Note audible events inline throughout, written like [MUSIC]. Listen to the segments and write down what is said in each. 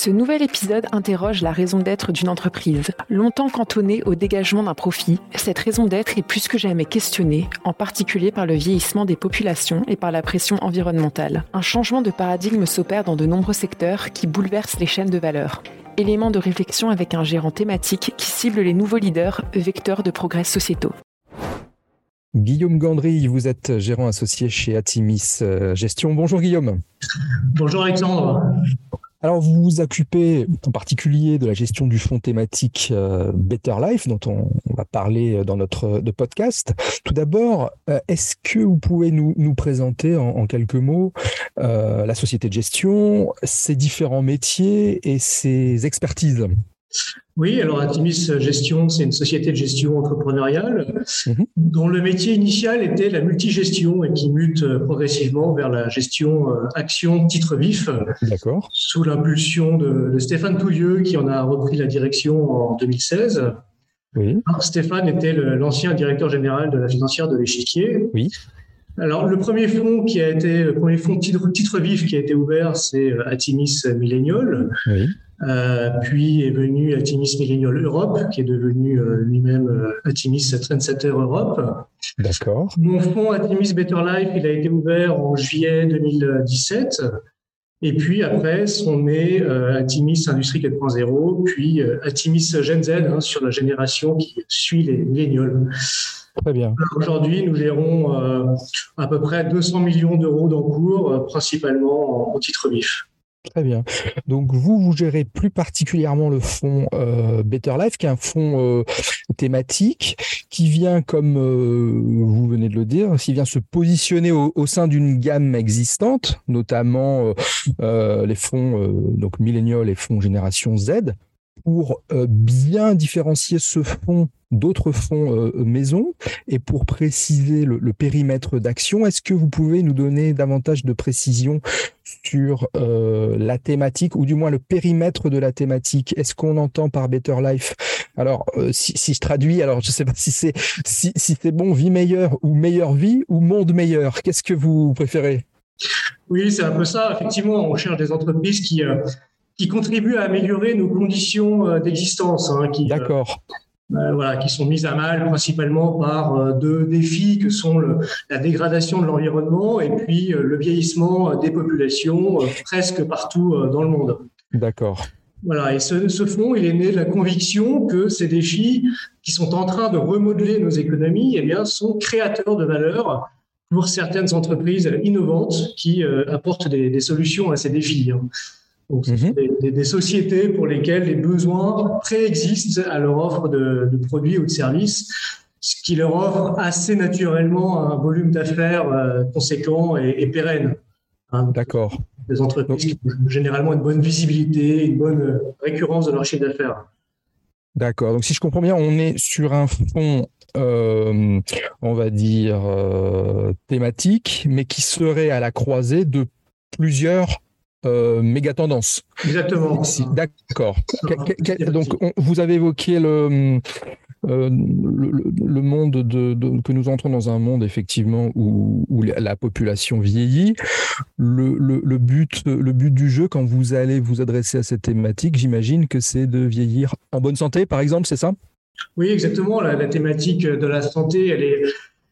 Ce nouvel épisode interroge la raison d'être d'une entreprise. Longtemps cantonnée au dégagement d'un profit, cette raison d'être est plus que jamais questionnée, en particulier par le vieillissement des populations et par la pression environnementale. Un changement de paradigme s'opère dans de nombreux secteurs qui bouleversent les chaînes de valeur. Élément de réflexion avec un gérant thématique qui cible les nouveaux leaders, vecteurs de progrès sociétaux. Guillaume Gandry, vous êtes gérant associé chez Atimis euh, Gestion. Bonjour Guillaume. Bonjour Alexandre. Alors, vous vous occupez en particulier de la gestion du fonds thématique euh, Better Life, dont on, va parler dans notre de podcast. Tout d'abord, euh, est-ce que vous pouvez nous, présenter en, quelques mots la société de gestion, ses différents métiers et ses expertises? Oui, alors Atimis Gestion, c'est une société de gestion entrepreneuriale mhm. dont le métier initial était la multigestion et qui mute euh, progressivement vers la gestion euh, action titre vif. D'accord. Sous l'impulsion de, Stéphane Toulieu qui en a repris la direction en 2016. Oui. Stéphane était l'ancien directeur général de la financière de l'échiquier. Oui. Alors, le premier fonds qui a été, le premier fonds titre, titre vif qui a été ouvert, c'est euh, Atimis Millennial. Oui. Euh, puis est venu Atimis Millennial Europe, qui est devenu euh, lui-même euh, Atimis Trendsetter Europe. D'accord. Mon fonds Atimis Better Life, il a été ouvert en juillet 2017. Et puis après sont nés Atimis Industrie 4.0, puis Atimis Gen Z hein, sur la génération qui suit les millennials. Très bien. Aujourd'hui, nous gérons à peu près 200 millions d'euros d'encours, principalement en titre vif. Très bien. Donc vous, vous gérez plus particulièrement le fonds euh, Better Life, qui est un fonds euh, thématique, qui vient, comme euh, vous venez de le dire, qui vient se positionner au, sein d'une gamme existante, notamment les fonds donc milléniaux et fonds génération Z, pour bien différencier ce fonds d'autres fonds euh, maison et pour préciser le, périmètre d'action, est-ce que vous pouvez nous donner davantage de précision sur euh, la thématique ou du moins le périmètre de la thématique? Est-ce qu'on entend par Better Life? Alors, euh, si, je traduis, alors je ne sais pas si c'est si c'est bon vie meilleure ou meilleure vie ou monde meilleur. Qu'est-ce que vous préférez? Oui, c'est un peu ça. Effectivement, on cherche des entreprises qui qui contribuent à améliorer nos conditions d'existence. Hein, D'accord. Euh, voilà, qui sont mises à mal principalement par euh, deux défis que sont le, la dégradation de l'environnement et puis euh, le vieillissement des populations presque partout dans le monde. D'accord. Voilà, et ce, ce fonds, il est né de la conviction que ces défis qui sont en train de remodeler nos économies, eh bien, sont créateurs de valeur pour certaines entreprises innovantes qui apportent des, des, solutions à ces défis. Hein. Donc, mhm. des, sociétés pour lesquelles les besoins préexistent à leur offre de, produits ou de services, ce qui leur offre assez naturellement un volume d'affaires euh, conséquent et, pérenne. Hein. D'accord. Des entreprises qui ont généralement une bonne visibilité, une bonne récurrence de leur chiffre d'affaires. D'accord. Donc, si je comprends bien, on est sur un fonds, euh, on va dire, euh, thématique, mais qui serait à la croisée de plusieurs euh, méga tendance. Exactement. D'accord. Donc, vous avez évoqué le, euh, le, monde de, que nous entrons dans un monde effectivement où, la population vieillit. Le, but, le but du jeu, quand vous allez vous adresser à cette thématique, j'imagine que c'est de vieillir en bonne santé, par exemple, c'est ça? Oui, exactement. La, la, thématique de la santé, elle est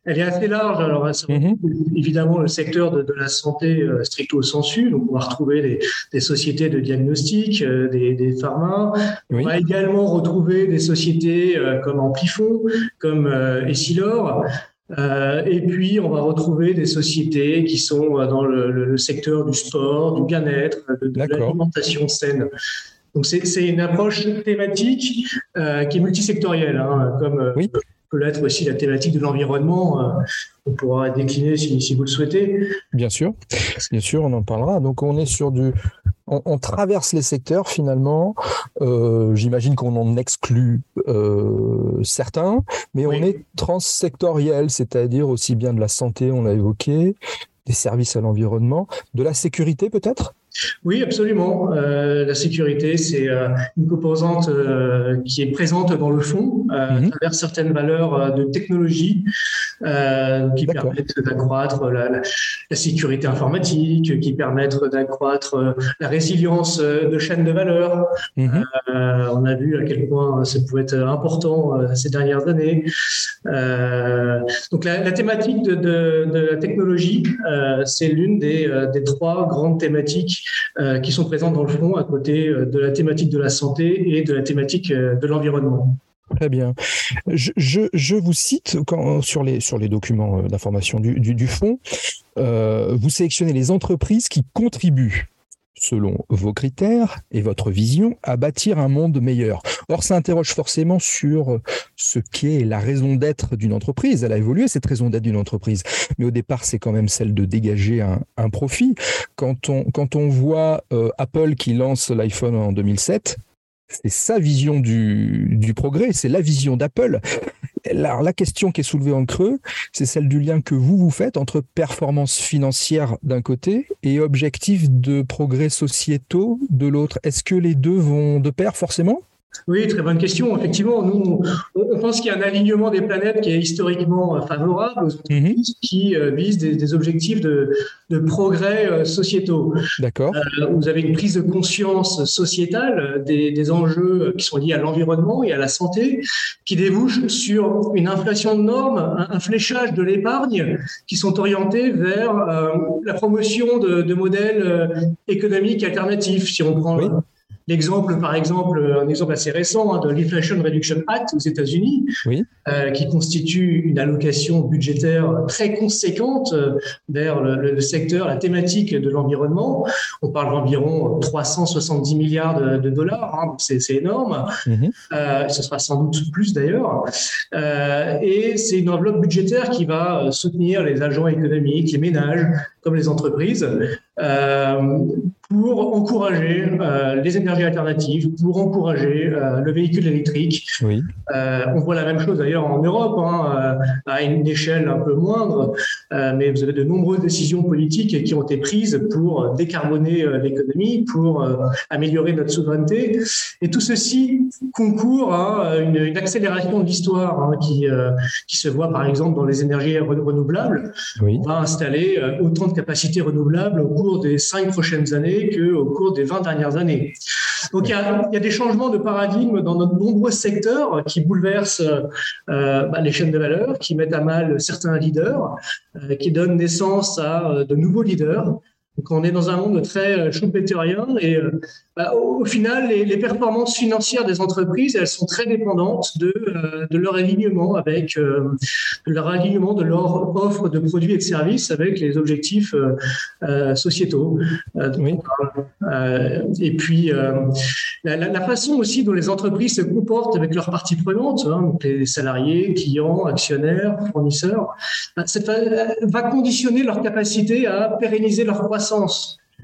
elle est assez large. Alors, mhm. évidemment, le secteur de, la santé euh, stricto sensu. Donc, on va retrouver des, sociétés de diagnostic, euh, des, des pharma. On va également retrouver des sociétés euh, comme Amplifon, comme Essilor. et puis, on va retrouver des sociétés qui sont dans le, secteur du sport, du bien-être, de, l'alimentation saine. Donc, c'est une approche thématique qui est multisectorielle, hein, comme oui peut l'être aussi la thématique de l'environnement. Euh, on pourra décliner si, vous le souhaitez. Bien sûr, bien sûr, on en parlera. Donc on est sur du, on, traverse les secteurs finalement. Euh, j'imagine qu'on en exclut euh, certains, mais on est transsectoriel, c'est-à-dire aussi bien de la santé, on l'a évoqué, des services à l'environnement, de la sécurité peut-être? Oui, absolument. Euh, la sécurité, c'est euh, une composante euh, qui est présente dans le fond mhm. à travers certaines valeurs de technologie qui permettent d'accroître la, sécurité informatique, qui permettent d'accroître la résilience de chaînes de valeur. Mhm. on a vu à quel point ça pouvait être important ces dernières années. donc la, thématique de, la technologie, c'est l'une des, des trois grandes thématiques euh, qui sont présentes dans le fond à côté euh, de la thématique de la santé et de la thématique euh, de l'environnement. Très bien. Je, vous cite sur, les, sur les documents d'information du, du, fonds, vous sélectionnez les entreprises qui contribuent selon vos critères et votre vision, à bâtir un monde meilleur. Or, ça interroge forcément sur ce qu'est la raison d'être d'une entreprise. Elle a évolué, cette raison d'être d'une entreprise. Mais au départ, c'est quand même celle de dégager un, profit. Quand on, voit euh, Apple qui lance l'iPhone en 2007, c'est sa vision du progrès, c'est la vision d'Apple. Alors, la question qui est soulevée en creux, c'est celle du lien que vous vous faites entre performance financière d'un côté et objectifs de progrès sociétaux de l'autre. Est-ce que les deux vont de pair forcément? Oui, très bonne question. Effectivement, nous, on pense qu'il y a un alignement des planètes qui est historiquement favorable aux entreprises mhm. qui euh, visent des, objectifs de, progrès euh, sociétaux. D'accord. Euh, vous avez une prise de conscience sociétale des, enjeux qui sont liés à l'environnement et à la santé, qui débouchent sur une inflation de normes, un, fléchage de l'épargne, qui sont orientés vers la promotion de, modèles économiques alternatifs. Si on prend L'exemple, par exemple, un exemple assez récent hein, de l'Inflation Reduction Act aux États-Unis, euh, qui constitue une allocation budgétaire très conséquente euh, vers le, secteur, la thématique de l'environnement. On parle d'environ 370 milliards de, dollars, hein, c'est énorme. Euh, ce sera sans doute plus d'ailleurs. et c'est une enveloppe budgétaire qui va soutenir les agents économiques, les ménages, comme les entreprises, pour encourager euh, les énergies alternatives, pour encourager euh, le véhicule électrique. Oui. Euh, on voit la même chose d'ailleurs en Europe, hein, à une échelle un peu moindre, mais vous avez de nombreuses décisions politiques qui ont été prises pour décarboner l'économie, pour améliorer notre souveraineté. Et tout ceci concourt à une, une accélération de l'histoire hein, qui, qui se voit par exemple dans les énergies renouvelables. Oui. On va installer autant de capacités renouvelables au cours des cinq prochaines années qu'au cours des 20 dernières années. Donc il y, a, des changements de paradigme dans de nombreux secteurs qui bouleversent euh, bah, les chaînes de valeur, qui mettent à mal certains leaders, euh, qui donnent naissance à euh, de nouveaux leaders. Donc on est dans un monde très euh, schumpeterien et euh, bah, au, final, les, performances financières des entreprises, elles sont très dépendantes de, euh, de leur alignement avec leur alignement de leur offre de produits et de services avec les objectifs sociétaux. oui. et puis la, façon aussi dont les entreprises se comportent avec leurs parties prenantes, hein, donc les salariés, clients, actionnaires, fournisseurs, bah, va conditionner leur capacité à pérenniser leur croissance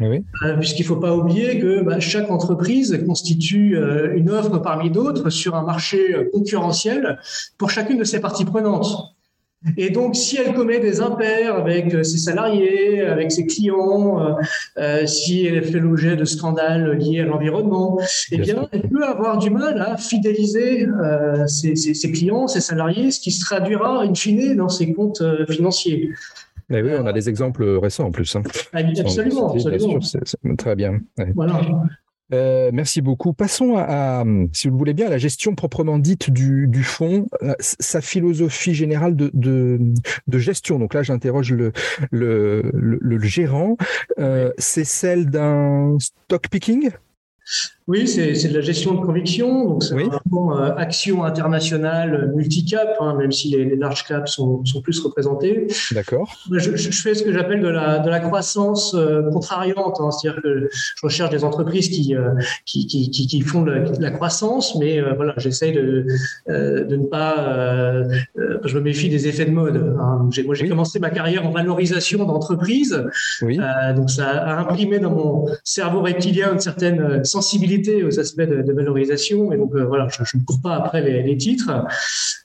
Eh oui. Euh, puisqu'il ne faut pas oublier que bah, chaque entreprise constitue euh, une offre parmi d'autres sur un marché euh, concurrentiel pour chacune de ses parties prenantes. Et donc, si elle commet des impairs avec ses salariés, avec ses clients, si elle fait l'objet de scandales liés à l'environnement, eh bien, elle peut avoir du mal à fidéliser ses, ses, clients, ses salariés, ce qui se traduira in fine dans ses comptes financiers. Mais oui, on a des exemples récents en plus. Hein. Ah, absolument, absolument. très bien. Voilà. Euh, merci beaucoup. Passons à, si vous le voulez bien, à la gestion proprement dite du, du fonds, euh, sa philosophie générale de, de, de gestion. Donc là, j'interroge le, le, le, gérant. Euh, c'est celle d'un stock picking? Oui, c'est de la gestion de conviction, donc c'est vraiment euh, action internationale multicap, hein, même si les, large caps sont, sont plus représentés. D'accord. Je, je, fais ce que j'appelle de la, de la croissance euh, contrariante, hein, c'est-à-dire que je recherche des entreprises qui, euh, qui, qui, qui, font de la, croissance, mais voilà, j'essaye de, de ne pas. je me méfie des effets de mode. Hein. Moi, j'ai commencé ma carrière en valorisation d'entreprise, oui. donc ça a imprimé dans mon cerveau reptilien une certaine sensibilité sensibilité aux aspects de, valorisation. Et donc, euh, voilà, je, ne cours pas après les, titres,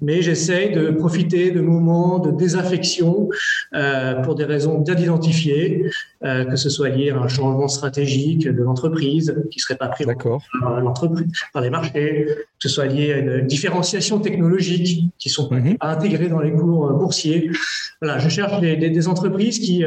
mais j'essaye de profiter de moments de désaffection euh, pour des raisons bien identifiées, euh, que ce soit lié à un changement stratégique de l'entreprise qui serait pas pris par l'entreprise, par les marchés, que ce soit lié à une différenciation technologique qui sont mhm. intégrées dans les cours boursiers. Voilà, je cherche des, des entreprises qui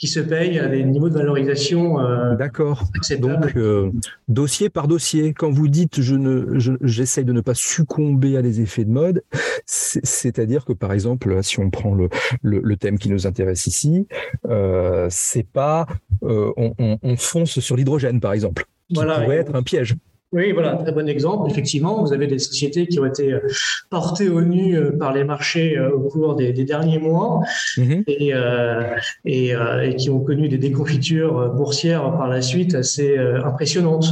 qui se payent à des niveaux de valorisation. Euh, D'accord. Donc, euh, dossier par dossier, quand vous dites je ne, j'essaye de ne pas succomber à des effets de mode, c'est-à-dire que par exemple, si on prend le, le, thème qui nous intéresse ici, euh, c'est pas on, on, fonce sur l'hydrogène par exemple, qui pourrait être un piège. Oui, voilà, très bon exemple. Effectivement, vous avez des sociétés qui ont été euh, portées au nu euh, par les marchés euh, au cours des, derniers mois mhm. et, et, et, qui ont connu des déconfitures boursières par la suite assez impressionnantes.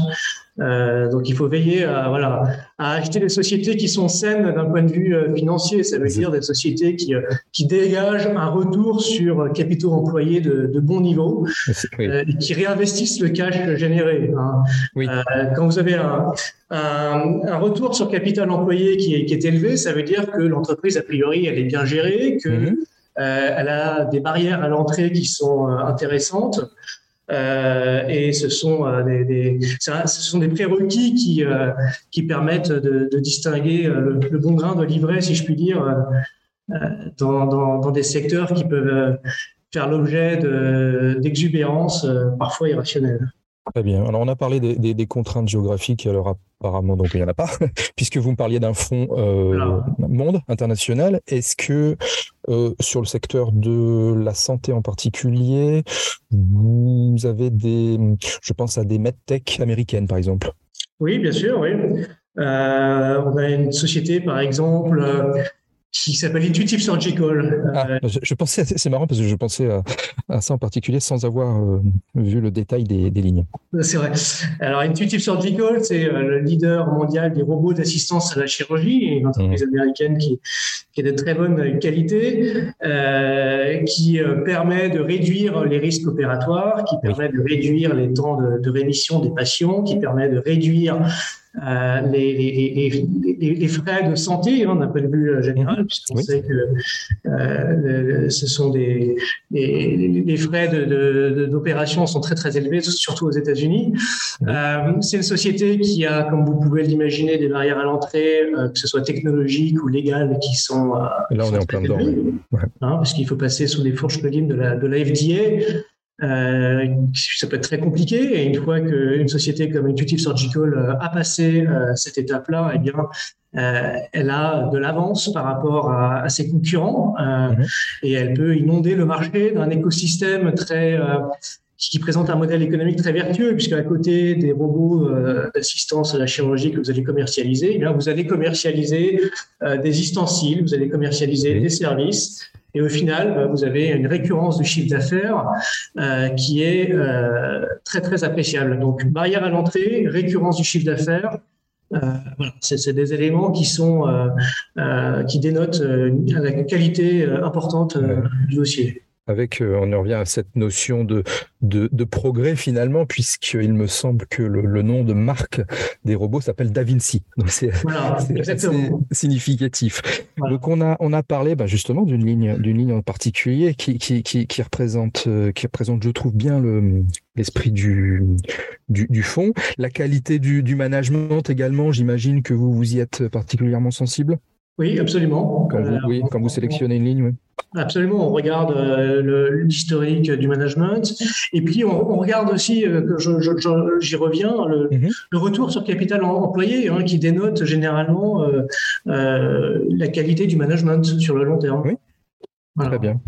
Euh, donc il faut veiller à, voilà, à acheter des sociétés qui sont saines d'un point de vue euh, financier. Ça veut dire des sociétés qui, euh, qui dégagent un retour sur capitaux employés de, de bon niveau et qui réinvestissent le cash généré. Hein. quand vous avez un, un, un, retour sur capital employé qui est, qui est, élevé, ça veut dire que l'entreprise, a priori, elle est bien gérée, que mhm. elle a des barrières à l'entrée qui sont intéressantes. Euh, et ce sont euh, des, ce sont des prérequis qui euh, qui permettent de, de distinguer le, le, bon grain de livret, si je puis dire, dans, dans, dans des secteurs qui peuvent faire l'objet d'exubérance parfois irrationnelles. Très bien. Alors, on a parlé des, des, contraintes géographiques. Alors, apparemment, donc, il n'y en a pas, [LAUGHS] puisque vous me parliez d'un fonds euh, monde international. Est-ce que euh, sur le secteur de la santé en particulier, vous avez des, je pense à des medtech américaines, par exemple Oui, bien sûr, oui. Euh, on a une société, par exemple, qui s'appelle Intuitive Surgical. Ah, euh, je, pensais, c'est marrant parce que je pensais à, ça en particulier sans avoir euh, vu le détail des, lignes. C'est vrai. Alors Intuitive Surgical, c'est euh, le leader mondial des robots d'assistance à la chirurgie, une entreprise mmh. américaine qui, qui, est de très bonne qualité, qui permet de réduire les risques opératoires, qui permet de réduire les temps de, de rémission des patients, qui permet de réduire euh, les, les, les, frais de santé hein, d'un point de vue euh, général, mhm. puisqu'on sait que euh, ce sont des les, frais d'opération de, sont très très élevés, surtout aux États-Unis. c'est une société qui a, comme vous pouvez l'imaginer, des barrières à l'entrée, que ce soit technologiques ou légales, qui sont là on est en plein dedans, hein, parce qu'il faut passer sous les fourches de de la, de la FDA. Euh, ça peut être très compliqué. Et une fois qu'une société comme Intuitive Surgical euh, a passé euh, cette étape-là, eh bien, euh, elle a de l'avance par rapport à, à ses concurrents mhm. et elle peut inonder le marché d'un écosystème très qui présente un modèle économique très vertueux, puisque à côté des robots d'assistance à la chirurgie que vous allez commercialiser, eh bien, vous allez commercialiser des ustensiles, vous allez commercialiser des services, et au final, bah, vous avez une récurrence du chiffre d'affaires euh, qui est euh, très très appréciable. Donc barrière à l'entrée, récurrence du chiffre d'affaires. Euh, voilà, c'est des éléments qui sont qui dénotent la qualité importante du dossier avec, euh, on en revient à cette notion de, de, progrès finalement, puisqu'il me semble que le, nom de marque des robots s'appelle Da Vinci. Donc c'est [LAUGHS] significatif. Donc on a, on a parlé bah, justement d'une ligne, d'une ligne en particulier qui, qui, qui, représente, euh, qui représente, je trouve bien le, l'esprit du, du, du fond. La qualité du, du management également, j'imagine que vous vous y êtes particulièrement sensible? Oui, absolument. Quand vous, euh, oui, quand vous sélectionnez une ligne, oui. Absolument, on regarde euh, l'historique du management et puis on, regarde aussi, euh, j'y reviens, mhm. le, retour sur capital employé hein, qui dénote généralement la qualité du management sur le long terme. Très bien,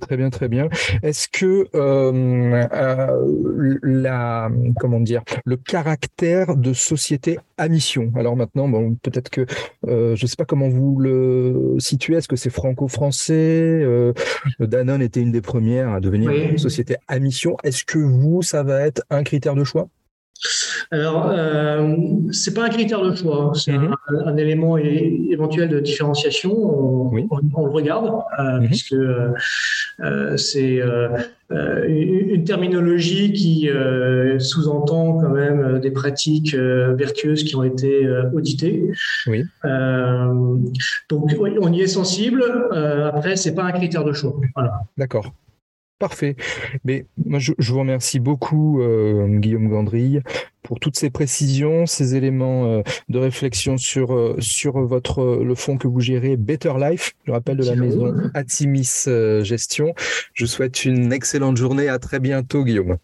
très bien, très bien. Est-ce que euh, euh, la, comment dire, le caractère de société à mission? Alors maintenant, bon, peut-être que euh, je ne sais pas comment vous le situez. Est-ce que c'est franco-français? Danone était une des premières à devenir une société à mission. Est-ce que vous, ça va être un critère de choix? Alors, euh, c'est pas un critère de choix, c'est mhm. un, élément éventuel de différenciation. On, le regarde euh, mhm. puisque euh, c'est une terminologie qui sous-entend quand même des pratiques vertueuses qui ont été auditées. Oui. donc, on y est sensible. après, c'est pas un critère de choix. Voilà. D'accord. Parfait. Mais moi, je, vous remercie beaucoup, euh, Guillaume Gandrille, pour toutes ces précisions, ces éléments euh, de réflexion sur, euh, sur votre, le fonds que vous gérez, Better Life, je rappelle de la maison Atimis Gestion. Je vous souhaite une excellente journée. À très bientôt, Guillaume.